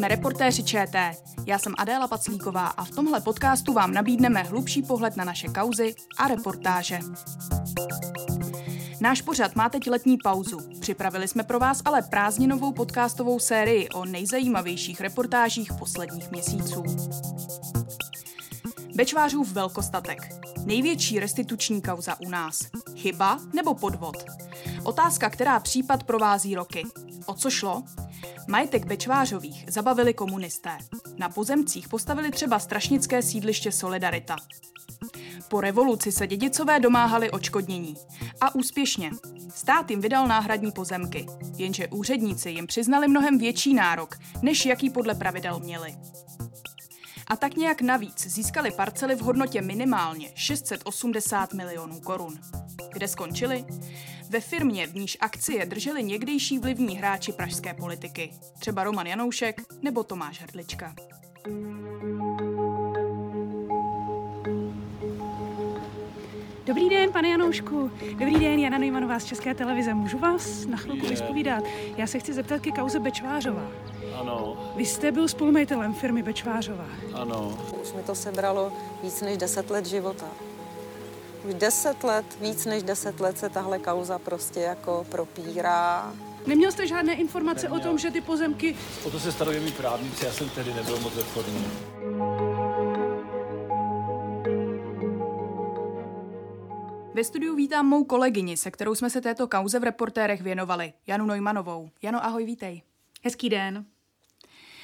Jsme reportéři ČT. Já jsem Adéla Paclíková a v tomhle podcastu vám nabídneme hlubší pohled na naše kauzy a reportáže. Náš pořad má teď letní pauzu. Připravili jsme pro vás ale prázdninovou podcastovou sérii o nejzajímavějších reportážích posledních měsíců. Bečvářův velkostatek. Největší restituční kauza u nás. Chyba nebo podvod? Otázka, která případ provází roky. O co šlo? Majetek Bečvářových zabavili komunisté. Na pozemcích postavili třeba strašnické sídliště Solidarita. Po revoluci se dědicové domáhali očkodnění. A úspěšně. Stát jim vydal náhradní pozemky, jenže úředníci jim přiznali mnohem větší nárok, než jaký podle pravidel měli. A tak nějak navíc získali parcely v hodnotě minimálně 680 milionů korun. Kde skončili? Ve firmě, v níž akcie drželi někdejší vlivní hráči pražské politiky, třeba Roman Janoušek nebo Tomáš Hrdlička. Dobrý den, pane Janoušku. Dobrý den, Jana Nejmanová z České televize. Můžu vás na chvilku vyspovídat? Já se chci zeptat ke kauze Bečvářová. Ano, Vy jste byl spolumajitelem firmy Bečvářová. ano. Už mi to sebralo víc než 10 let života. Už 10 let, víc než 10 let se tahle kauza prostě jako propírá. Neměl jste žádné informace o Neměl. tom, že ty pozemky... O to se starají mý právníci, já jsem tedy nebyl moc ve formě. Ve studiu vítám mou kolegyni, se kterou jsme se této kauze v reportérech věnovali, Janu Neumanovou. Jano, ahoj, vítej. Hezký den.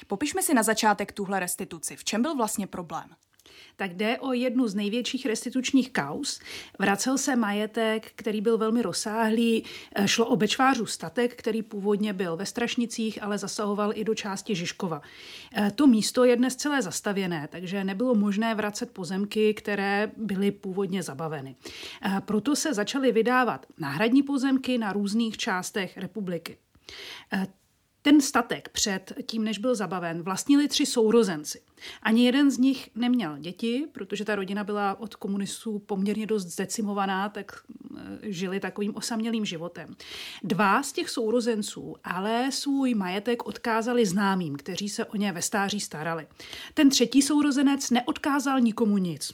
Popišme si na začátek tuhle restituci. V čem byl vlastně problém? Tak jde o jednu z největších restitučních kaus. Vracel se majetek, který byl velmi rozsáhlý. Eh, Šlo o Bečvářů statek, který původně byl ve Strašnicích, ale zasahoval i do části Žižkova. Eh, To místo je dnes celé zastavěné, takže nebylo možné vracet pozemky, které byly původně zabaveny. Eh, Proto se začaly vydávat náhradní pozemky na různých částech republiky. Ten statek před tím, než byl zabaven, vlastnili tři sourozenci. Ani jeden z nich neměl děti, protože ta rodina byla od komunistů poměrně dost zdecimovaná, tak eh, žili takovým osamělým životem. Dva z těch sourozenců ale svůj majetek odkázali známým, kteří se o ně ve stáří starali. Ten třetí sourozenec neodkázal nikomu nic.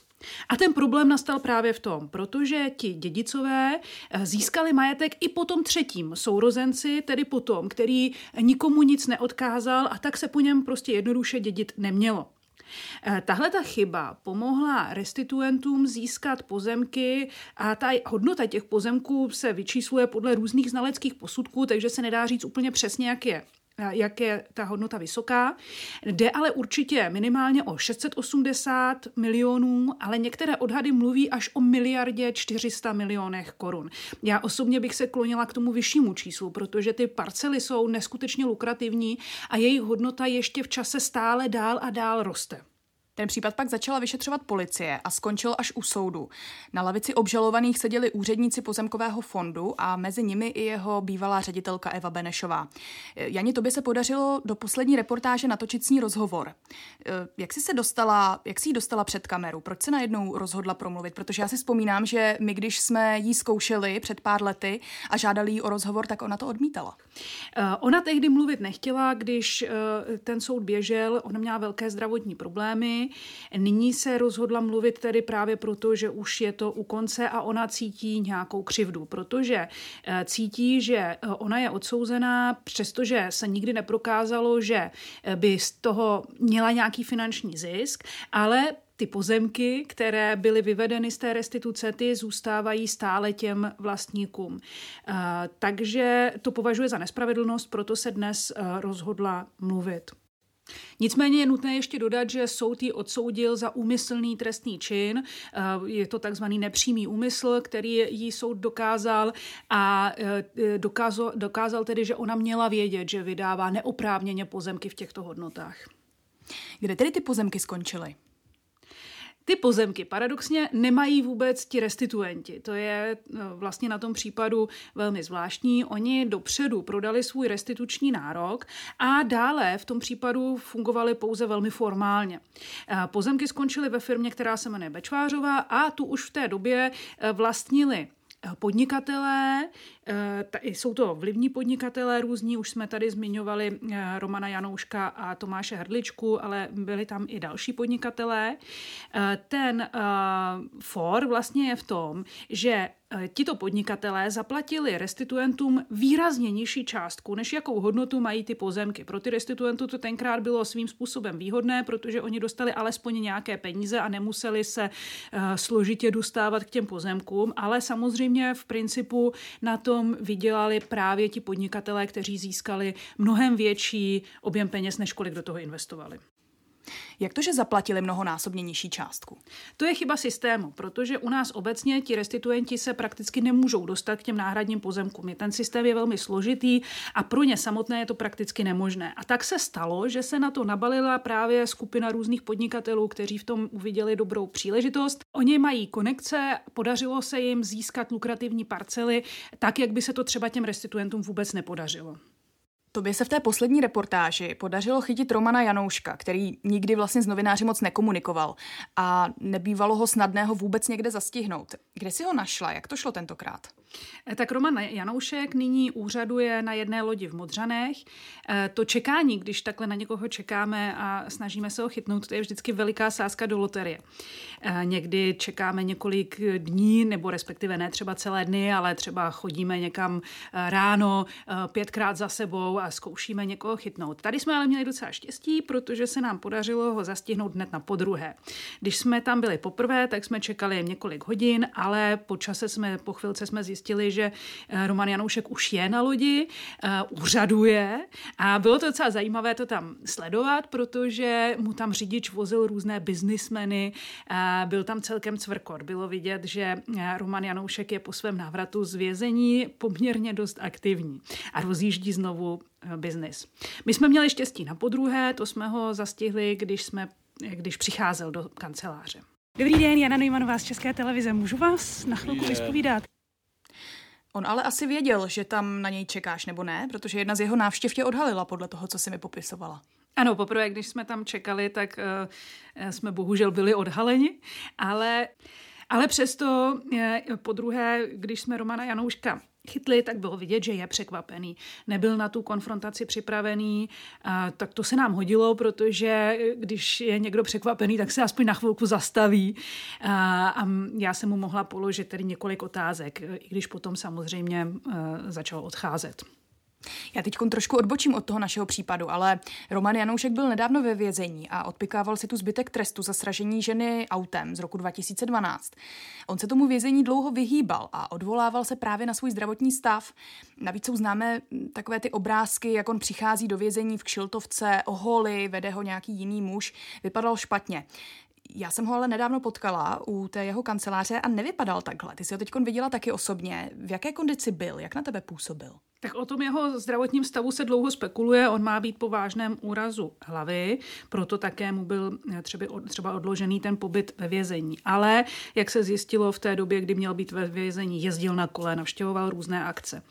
A ten problém nastal právě v tom, protože ti dědicové eh, získali majetek i po tom třetím sourozenci, tedy po tom, který nikomu nic neodkázal a tak se po něm prostě jednoduše dědit nemělo. Eh, Tahle ta chyba pomohla restituentům získat pozemky a ta hodnota těch pozemků se vyčísluje podle různých znaleckých posudků, takže se nedá říct úplně přesně, jak je jak je ta hodnota vysoká. Jde ale určitě minimálně o 680 milionů, ale některé odhady mluví až o miliardě 400 milionech korun. Já osobně bych se klonila k tomu vyššímu číslu, protože ty parcely jsou neskutečně lukrativní a jejich hodnota ještě v čase stále dál a dál roste. Ten případ pak začala vyšetřovat policie a skončil až u soudu. Na lavici obžalovaných seděli úředníci pozemkového fondu a mezi nimi i jeho bývalá ředitelka Eva Benešová. Jani, tobě se podařilo do poslední reportáže natočit s ní rozhovor. Jak jsi se dostala, jak jsi ji dostala před kameru? Proč se najednou rozhodla promluvit? Protože já si vzpomínám, že my, když jsme jí zkoušeli před pár lety a žádali jí o rozhovor, tak ona to odmítala. Eh, Ona tehdy mluvit nechtěla, když eh, ten soud běžel, ona měla velké zdravotní problémy. Nyní se rozhodla mluvit tedy právě proto, že už je to u konce a ona cítí nějakou křivdu, protože eh, cítí, že eh, ona je odsouzená, přestože se nikdy neprokázalo, že eh, by z toho měla nějaký finanční zisk, ale ty pozemky, které byly vyvedeny z té restituce, ty zůstávají stále těm vlastníkům. Takže to považuje za nespravedlnost, proto se dnes rozhodla mluvit. Nicméně je nutné ještě dodat, že soud ji odsoudil za úmyslný trestný čin. Eh, Je to takzvaný nepřímý úmysl, který jí soud dokázal a eh, dokázal, dokázal tedy, že ona měla vědět, že vydává neoprávněně pozemky v těchto hodnotách. Kde tedy ty pozemky skončily? Ty pozemky paradoxně nemají vůbec ti restituenti. To je eh, vlastně na tom případu velmi zvláštní. Oni dopředu prodali svůj restituční nárok a dále v tom případu fungovali pouze velmi formálně. Eh, Pozemky skončily ve firmě, která se jmenuje Bečvářová a tu už v té době eh, vlastnili podnikatelé, jsou to vlivní podnikatelé různí, už jsme tady zmiňovali Romana Janouška a Tomáše Hrdličku, ale byli tam i další podnikatelé. Ten for vlastně je v tom, že Eh, tito podnikatelé zaplatili restituentům výrazně nižší částku, než jakou hodnotu mají ty pozemky. Pro ty restituentů to tenkrát bylo svým způsobem výhodné, protože oni dostali alespoň nějaké peníze a nemuseli se eh, složitě dostávat k těm pozemkům, ale samozřejmě v principu na tom vydělali právě ti podnikatelé, kteří získali mnohem větší objem peněz, než kolik do toho investovali. Jak to, že zaplatili mnohonásobně nižší částku? To je chyba systému, protože u nás obecně ti restituenti se prakticky nemůžou dostat k těm náhradním pozemkům. Ten systém je velmi složitý a pro ně samotné je to prakticky nemožné. A tak se stalo, že se na to nabalila právě skupina různých podnikatelů, kteří v tom uviděli dobrou příležitost. Oni mají konekce, podařilo se jim získat lukrativní parcely, tak, jak by se to třeba těm restituentům vůbec nepodařilo. Tobě se v té poslední reportáži podařilo chytit Romana Janouška, který nikdy vlastně s novináři moc nekomunikoval a nebývalo ho snadného vůbec někde zastihnout. Kde si ho našla? Jak to šlo tentokrát? Eh, tak Roman Janoušek nyní úřaduje na jedné lodi v Modřanech. Eh, to čekání, když takhle na někoho čekáme a snažíme se ho chytnout, to je vždycky veliká sázka do loterie. Eh, někdy čekáme několik dní, nebo respektive ne třeba celé dny, ale třeba chodíme někam ráno pětkrát za sebou a zkoušíme někoho chytnout. Tady jsme ale měli docela štěstí, protože se nám podařilo ho zastihnout hned na podruhé. Když jsme tam byli poprvé, tak jsme čekali několik hodin, ale po čase jsme, po chvilce jsme zjistili, že eh, Roman Janoušek už je na lodi, uh, úřaduje a bylo to docela zajímavé to tam sledovat, protože mu tam řidič vozil různé biznismeny, uh, byl tam celkem cvrkot. Bylo vidět, že Roman Janoušek je po svém návratu z vězení poměrně dost aktivní a rozjíždí znovu biznis. My jsme měli štěstí na podruhé, to jsme ho zastihli, když, jsme, když přicházel do kanceláře. Dobrý den, Jana Nejmanová z České televize. Můžu vás na chvilku vyspovídat? On ale asi věděl, že tam na něj čekáš, nebo ne? Protože jedna z jeho návštěv tě odhalila podle toho, co si mi popisovala. Ano, poprvé, když jsme tam čekali, tak uh, jsme bohužel byli odhaleni, ale, ale přesto uh, po druhé, když jsme Romana Janouška chytli, tak bylo vidět, že je překvapený. Nebyl na tu konfrontaci připravený, a tak to se nám hodilo, protože když je někdo překvapený, tak se aspoň na chvilku zastaví. A, a já jsem mu mohla položit tedy několik otázek, i když potom samozřejmě uh, začal odcházet. Já teď trošku odbočím od toho našeho případu, ale Roman Janoušek byl nedávno ve vězení a odpikával si tu zbytek trestu za sražení ženy autem z roku 2012. On se tomu vězení dlouho vyhýbal a odvolával se právě na svůj zdravotní stav. Navíc jsou známé takové ty obrázky, jak on přichází do vězení v kšiltovce, oholi, vede ho nějaký jiný muž. Vypadal špatně. Já jsem ho ale nedávno potkala u té jeho kanceláře a nevypadal takhle. Ty jsi ho teď viděla taky osobně. V jaké kondici byl? Jak na tebe působil? Tak o tom jeho zdravotním stavu se dlouho spekuluje. On má být po vážném úrazu hlavy, proto také mu byl eh, třeba, třeba odložený ten pobyt ve vězení. Ale, jak se zjistilo v té době, kdy měl být ve vězení, jezdil na kole, navštěvoval různé akce.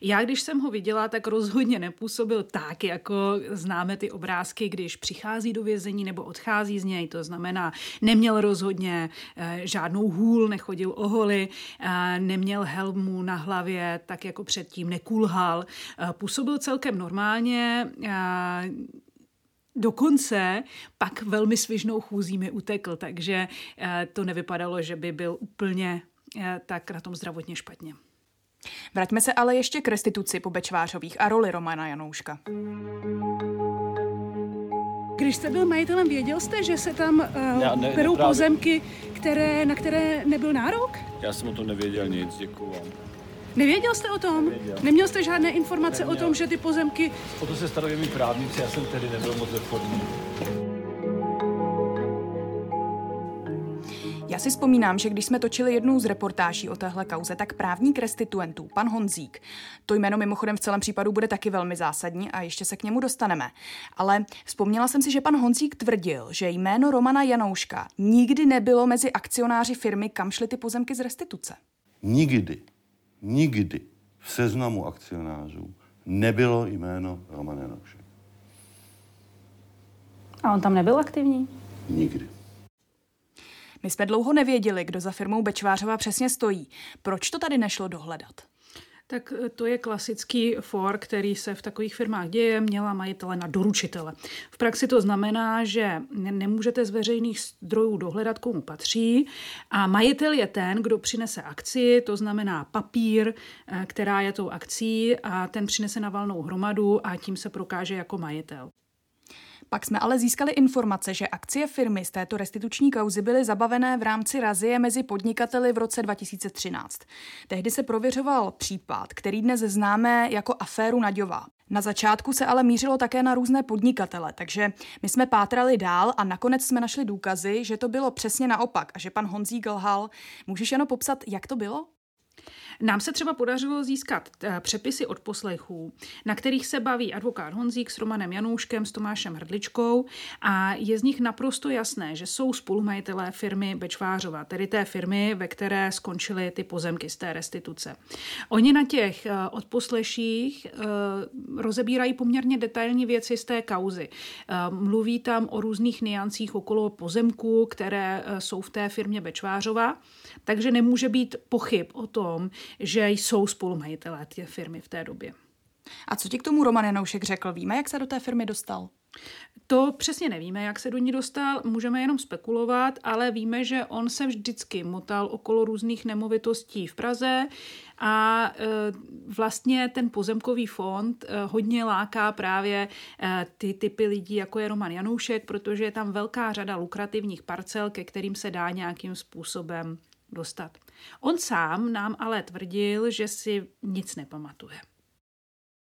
Já, když jsem ho viděla, tak rozhodně nepůsobil tak, jako známe ty obrázky, když přichází do vězení nebo odchází z něj. To znamená, neměl rozhodně eh, žádnou hůl, nechodil o holy, eh, neměl helmu na hlavě, tak jako předtím, nekulhal lhal. Eh, působil celkem normálně, Dokonce pak velmi svižnou chůzí mi utekl, takže to nevypadalo, že by byl úplně tak na tom zdravotně špatně. Vraťme se ale ještě k restituci po Bečvářových a roli Romana Janouška. Když jste byl majitelem, věděl jste, že se tam uh, ne, berou pozemky, které, na které nebyl nárok? Já jsem o tom nevěděl nic, děkuji vám. Nevěděl jste o tom? Nevěděl. Neměl jste žádné informace Neměl. o tom, že ty pozemky... O to se starají mý právníci, já jsem tedy nebyl moc reformní. Já si vzpomínám, že když jsme točili jednu z reportáží o téhle kauze, tak právník restituentů, pan Honzík, to jméno mimochodem v celém případu bude taky velmi zásadní a ještě se k němu dostaneme. Ale vzpomněla jsem si, že pan Honzík tvrdil, že jméno Romana Janouška nikdy nebylo mezi akcionáři firmy, kam šly ty pozemky z restituce. Nikdy nikdy v seznamu akcionářů nebylo jméno Roman Janoušek. A on tam nebyl aktivní? Nikdy. My jsme dlouho nevěděli, kdo za firmou Bečvářova přesně stojí. Proč to tady nešlo dohledat? Tak eh, to je klasický for, který se v takových firmách děje, měla majitele na doručitele. V praxi to znamená, že nemůžete z veřejných zdrojů dohledat, komu patří a majitel je ten, kdo přinese akci, to znamená papír, eh, která je tou akcí a ten přinese na valnou hromadu a tím se prokáže jako majitel. Pak jsme ale získali informace, že akcie firmy z této restituční kauzy byly zabavené v rámci razie mezi podnikateli v roce 2013. Tehdy se prověřoval případ, který dnes známe jako aféru Naďová. Na začátku se ale mířilo také na různé podnikatele, takže my jsme pátrali dál a nakonec jsme našli důkazy, že to bylo přesně naopak a že pan Honzík lhal. Můžeš jenom popsat, jak to bylo? Nám se třeba podařilo získat eh, přepisy od poslechů, na kterých se baví advokát Honzík s Romanem Janouškem, s Tomášem Hrdličkou a je z nich naprosto jasné, že jsou spolumajitelé firmy Bečvářova, tedy té firmy, ve které skončily ty pozemky z té restituce. Oni na těch eh, odposleších eh, rozebírají poměrně detailní věci z té kauzy. Mluví tam o různých niancích okolo pozemků, které jsou v té firmě Bečvářova, takže nemůže být pochyb o tom, že jsou spolumajitelé té firmy v té době. A co ti k tomu Roman Janoušek řekl? Víme, jak se do té firmy dostal? To přesně nevíme, jak se do ní dostal, můžeme jenom spekulovat, ale víme, že on se vždycky motal okolo různých nemovitostí v Praze a e, vlastně ten pozemkový fond e, hodně láká právě e, ty typy lidí, jako je Roman Janoušek, protože je tam velká řada lukrativních parcel, ke kterým se dá nějakým způsobem dostat. On sám nám ale tvrdil, že si nic nepamatuje.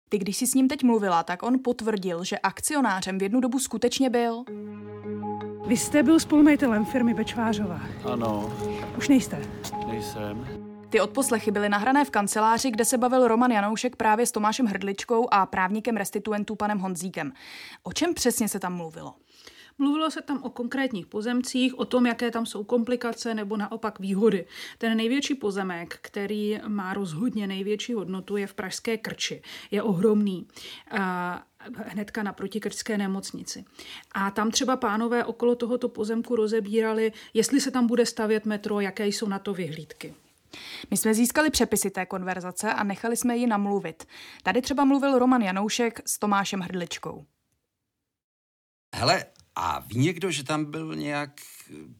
Ty, když jsi s ním teď mluvila, tak on potvrdil, že akcionářem v jednu dobu skutečně byl. Vy jste byl spolumajitelem firmy Bečvářová. Ano. Už nejste. Nejsem. Ty odposlechy byly nahrané v kanceláři, kde se bavil Roman Janoušek právě s Tomášem Hrdličkou a právníkem restituentů panem Honzíkem. O čem přesně se tam mluvilo? Mluvilo se tam o konkrétních pozemcích, o tom, jaké tam jsou komplikace nebo naopak výhody. Ten největší pozemek, který má rozhodně největší hodnotu, je v Pražské Krči. Je ohromný. A hnedka naproti krčské nemocnici. A tam třeba pánové okolo tohoto pozemku rozebírali, jestli se tam bude stavět metro, jaké jsou na to vyhlídky. My jsme získali přepisy té konverzace a nechali jsme ji namluvit. Tady třeba mluvil Roman Janoušek s Tomášem Hrdličkou. Hele, a ví někdo, že tam byl nějak,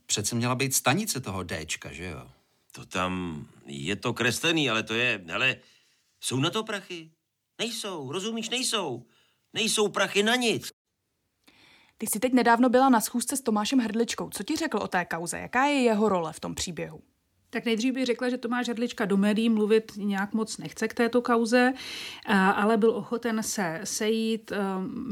přece měla být stanice toho Dčka, že jo? To tam, je to kreslený, ale to je, ale jsou na to prachy? Nejsou, rozumíš, nejsou. Nejsou prachy na nic. Ty jsi teď nedávno byla na schůzce s Tomášem Hrdličkou. Co ti řekl o té kauze? Jaká je jeho role v tom příběhu? Tak nejdřív bych řekla, že Tomáš Hrdlička do médií mluvit nějak moc nechce k této kauze, ale byl ochoten se sejít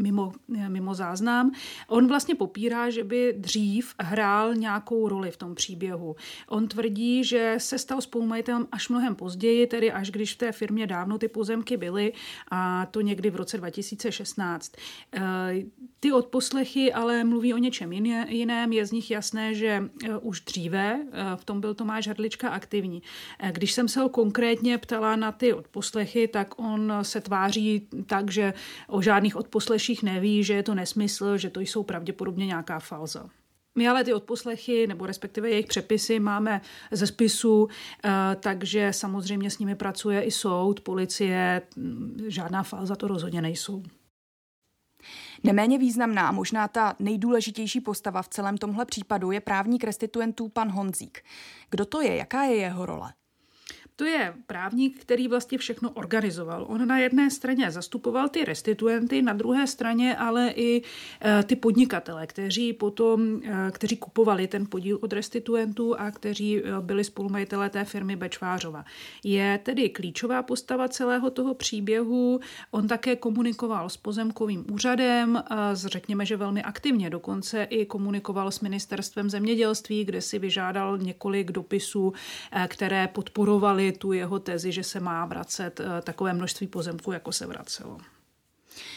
mimo, mimo záznam. On vlastně popírá, že by dřív hrál nějakou roli v tom příběhu. On tvrdí, že se stal spolumajitelem až mnohem později, tedy až když v té firmě dávno ty pozemky byly a to někdy v roce 2016. Ty odposlechy ale mluví o něčem jiném. Je z nich jasné, že už dříve v tom byl Tomáš Hrdlička Havlička aktivní. Eh, když jsem se ho konkrétně ptala na ty odposlechy, tak on se tváří tak, že o žádných odposleších neví, že je to nesmysl, že to jsou pravděpodobně nějaká falza. My ale ty odposlechy, nebo respektive jejich přepisy máme ze spisu, eh, takže samozřejmě s nimi pracuje i soud, policie, žádná falza to rozhodně nejsou. Neméně významná, možná ta nejdůležitější postava v celém tomhle případu je právník restituentů pan Honzík. Kdo to je? Jaká je jeho role? To je právník, který vlastně všechno organizoval. On na jedné straně zastupoval ty restituenty, na druhé straně ale i e, ty podnikatele, kteří potom, e, kteří kupovali ten podíl od restituentů a kteří e, byli spolumajitelé té firmy Bečvářova. Je tedy klíčová postava celého toho příběhu. On také komunikoval s pozemkovým úřadem, řekněme, že velmi aktivně, dokonce i komunikoval s ministerstvem zemědělství, kde si vyžádal několik dopisů, které podporovaly tu jeho tezi, že se má vracet eh, takové množství pozemků, jako se vracelo.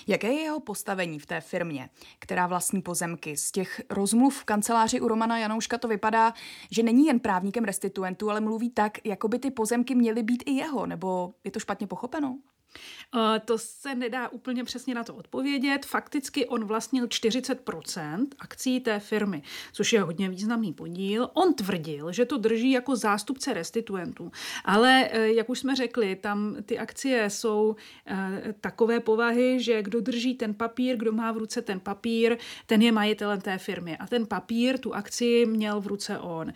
Jaké je jeho postavení v té firmě, která vlastní pozemky? Z těch rozmluv v kanceláři u Romana Janouška to vypadá, že není jen právníkem restituentů, ale mluví tak, jako by ty pozemky měly být i jeho, nebo je to špatně pochopeno? Eh, to se nedá úplně přesně na to odpovědět. Fakticky on vlastnil 40% akcí té firmy, což je hodně významný podíl. On tvrdil, že to drží jako zástupce restituentů. Ale, eh, jak už jsme řekli, tam ty akcie jsou eh, takové povahy, že kdo drží ten papír, kdo má v ruce ten papír, ten je majitelem té firmy. A ten papír, tu akci měl v ruce on.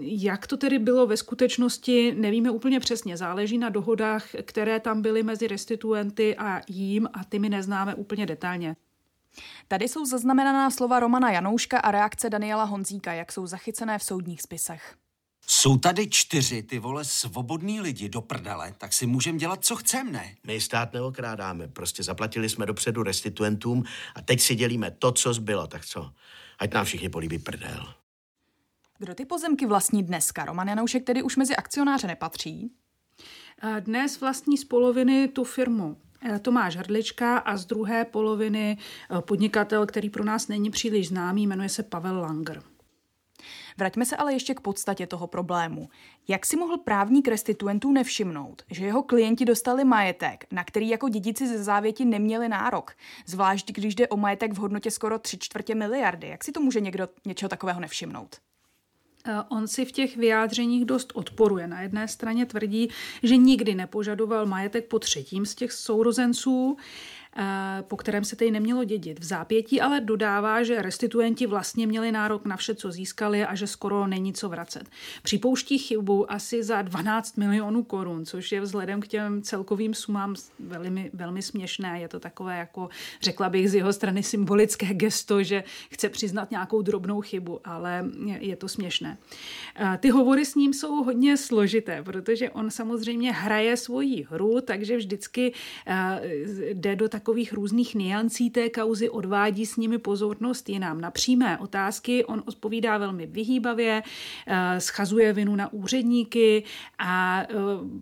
Jak to tedy bylo ve skutečnosti, nevíme úplně přesně. Záleží na dohodách, které tam byly mezi restituenty a jím a ty my neznáme úplně detailně. Tady jsou zaznamenaná slova Romana Janouška a reakce Daniela Honzíka, jak jsou zachycené v soudních spisech. Jsou tady čtyři, ty vole, svobodní lidi do prdele, tak si můžeme dělat, co chcem, ne? My stát neokrádáme, prostě zaplatili jsme dopředu restituentům a teď si dělíme to, co zbylo, tak co? Ať nám všichni políbí prdel. Kdo ty pozemky vlastní dneska? Roman Janoušek tedy už mezi akcionáře nepatří? Dnes vlastní z poloviny tu firmu eh, Tomáš Hrdlička a z druhé poloviny eh, podnikatel, který pro nás není příliš známý, jmenuje se Pavel Langer. Vraťme se ale ještě k podstatě toho problému. Jak si mohl právník restituentů nevšimnout, že jeho klienti dostali majetek, na který jako dědici ze závěti neměli nárok, zvlášť když jde o majetek v hodnotě skoro tři čtvrtě miliardy? Jak si to může někdo něčeho takového nevšimnout? Eh, on si v těch vyjádřeních dost odporuje. Na jedné straně tvrdí, že nikdy nepožadoval majetek po třetím z těch sourozenců, po kterém se tedy nemělo dědit. V zápětí ale dodává, že restituenti vlastně měli nárok na vše, co získali a že skoro není co vracet. Připouští chybu asi za 12 milionů korun, což je vzhledem k těm celkovým sumám velmi, velmi směšné. Je to takové, jako řekla bych z jeho strany symbolické gesto, že chce přiznat nějakou drobnou chybu, ale je to směšné. Eh, ty hovory s ním jsou hodně složité, protože on samozřejmě hraje svoji hru, takže vždycky eh, jde do tak takových různých niancí té kauzy, odvádí s nimi pozornost jinam. Na přímé otázky on odpovídá velmi vyhýbavě, eh, schazuje vinu na úředníky a eh,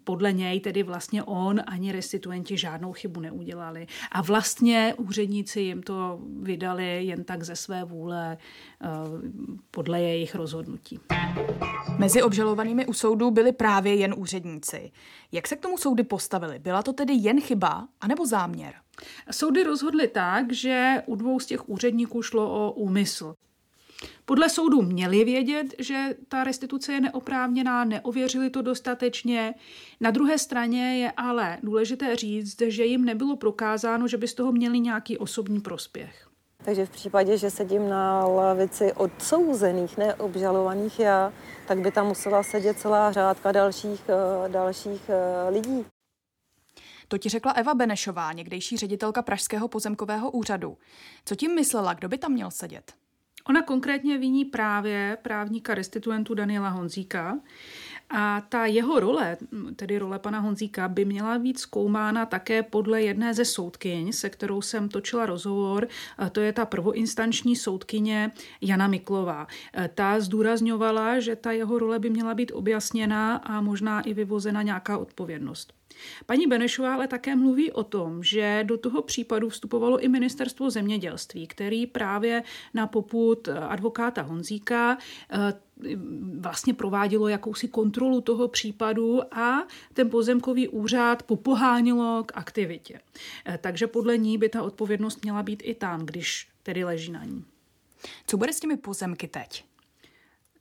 podle něj tedy vlastně on ani restituenti žádnou chybu neudělali. A vlastně úředníci jim to vydali jen tak ze své vůle eh, podle jejich rozhodnutí. Mezi obžalovanými u soudu byli právě jen úředníci. Jak se k tomu soudy postavili? Byla to tedy jen chyba anebo záměr? Soudy rozhodly tak, že u dvou z těch úředníků šlo o úmysl. Podle soudu měli vědět, že ta restituce je neoprávněná, neověřili to dostatečně. Na druhé straně je ale důležité říct, že jim nebylo prokázáno, že by z toho měli nějaký osobní prospěch. Takže v případě, že sedím na lavici odsouzených, neobžalovaných já, tak by tam musela sedět celá řádka dalších, eh, dalších eh, lidí. To ti řekla Eva Benešová, někdejší ředitelka Pražského pozemkového úřadu. Co tím myslela, kdo by tam měl sedět? Ona konkrétně viní právě právníka restituentu Daniela Honzíka, a ta jeho role, tedy role pana Honzíka, by měla být zkoumána také podle jedné ze soudkyň, se kterou jsem točila rozhovor. To je ta prvoinstanční soudkyně Jana Miklová. E, ta zdůrazňovala, že ta jeho role by měla být objasněna a možná i vyvozena nějaká odpovědnost. Paní Benešová ale také mluví o tom, že do toho případu vstupovalo i ministerstvo zemědělství, který právě na poput advokáta Honzíka e, vlastně provádělo jakousi kontrolu toho případu a ten pozemkový úřad popohánilo k aktivitě. Eh, takže podle ní by ta odpovědnost měla být i tam, když tedy leží na ní. Co bude s těmi pozemky teď?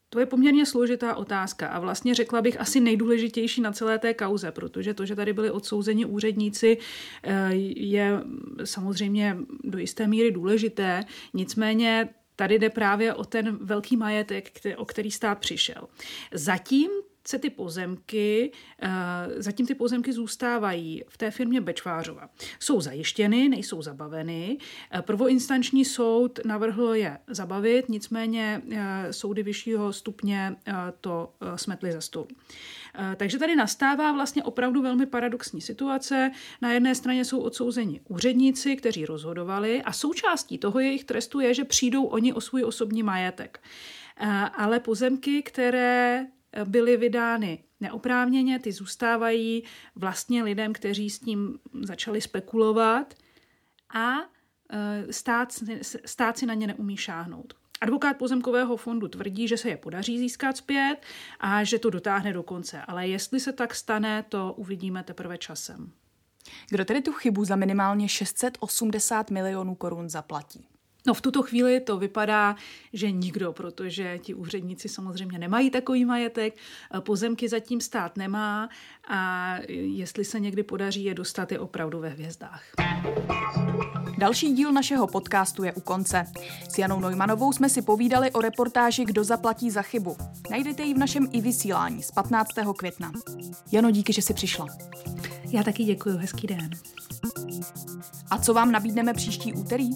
To je poměrně složitá otázka a vlastně řekla bych asi nejdůležitější na celé té kauze, protože to, že tady byli odsouzeni úředníci, eh, je samozřejmě do jisté míry důležité. Nicméně Tady jde právě o ten velký majetek, o který stát přišel. Zatím se ty pozemky, eh, zatím ty pozemky zůstávají v té firmě Bečvářova. Jsou zajištěny, nejsou zabaveny. Eh, prvoinstanční soud navrhl je zabavit, nicméně eh, soudy vyššího stupně to smetly ze stolu. Takže tady nastává vlastně opravdu velmi paradoxní situace. Na jedné straně jsou odsouzeni úředníci, kteří rozhodovali a součástí toho jejich trestu je, že přijdou oni o svůj osobní majetek. Ale pozemky, které byly vydány neoprávněně, ty zůstávají vlastně lidem, kteří s tím začali spekulovat a e, stát, stát si na ně neumí šáhnout. Advokát pozemkového fondu tvrdí, že se je podaří získat zpět a že to dotáhne do konce, ale jestli se tak stane, to uvidíme teprve časem. Kdo tedy tu chybu za minimálně 680 milionů korun zaplatí? No v tuto chvíli to vypadá, že nikdo, protože ti úředníci samozřejmě nemají takový majetek, pozemky zatím stát nemá a jestli se někdy podaří je dostat, je opravdu ve hvězdách. Další díl našeho podcastu je u konce. S Janou Neumanovou jsme si povídali o reportáži Kdo zaplatí za chybu. Najdete ji v našem i vysílání z 15. května. Jano, díky, že jsi přišla. Já taky děkuji, hezký den. A co vám nabídneme příští úterý?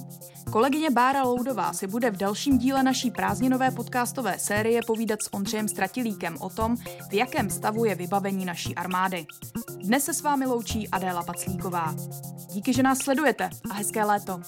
Kolegyně Bára Loudová si bude v dalším díle naší prázdninové podcastové série povídat s Ondřejem Stratilíkem o tom, v jakém stavu je vybavení naší armády. Dnes se s vámi loučí Adéla Paclíková. Díky, že nás sledujete a hezké léto.